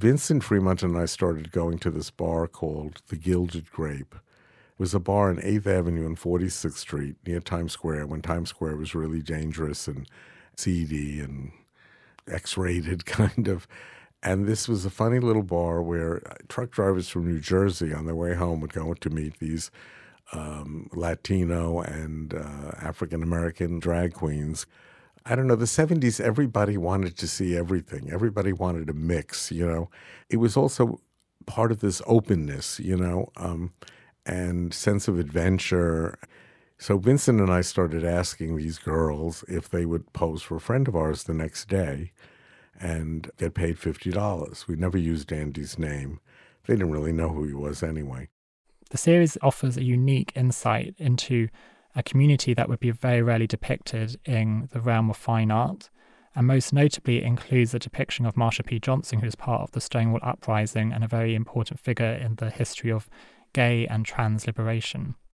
Vincent Fremont and I started going to this bar called the Gilded Grape. It was a bar on 8th Avenue and 46th Street near Times Square when Times Square was really dangerous and seedy and X rated kind of. And this was a funny little bar where truck drivers from New Jersey on their way home would go to meet these um, Latino and uh, African American drag queens. I don't know, the 70s, everybody wanted to see everything. Everybody wanted to mix, you know. It was also part of this openness, you know, um, and sense of adventure. So Vincent and I started asking these girls if they would pose for a friend of ours the next day and get paid $50. We never used Andy's name. They didn't really know who he was anyway. The series offers a unique insight into a community that would be very rarely depicted in the realm of fine art, and most notably includes a depiction of Marsha P. Johnson, who is part of the Stonewall Uprising and a very important figure in the history of gay and trans liberation.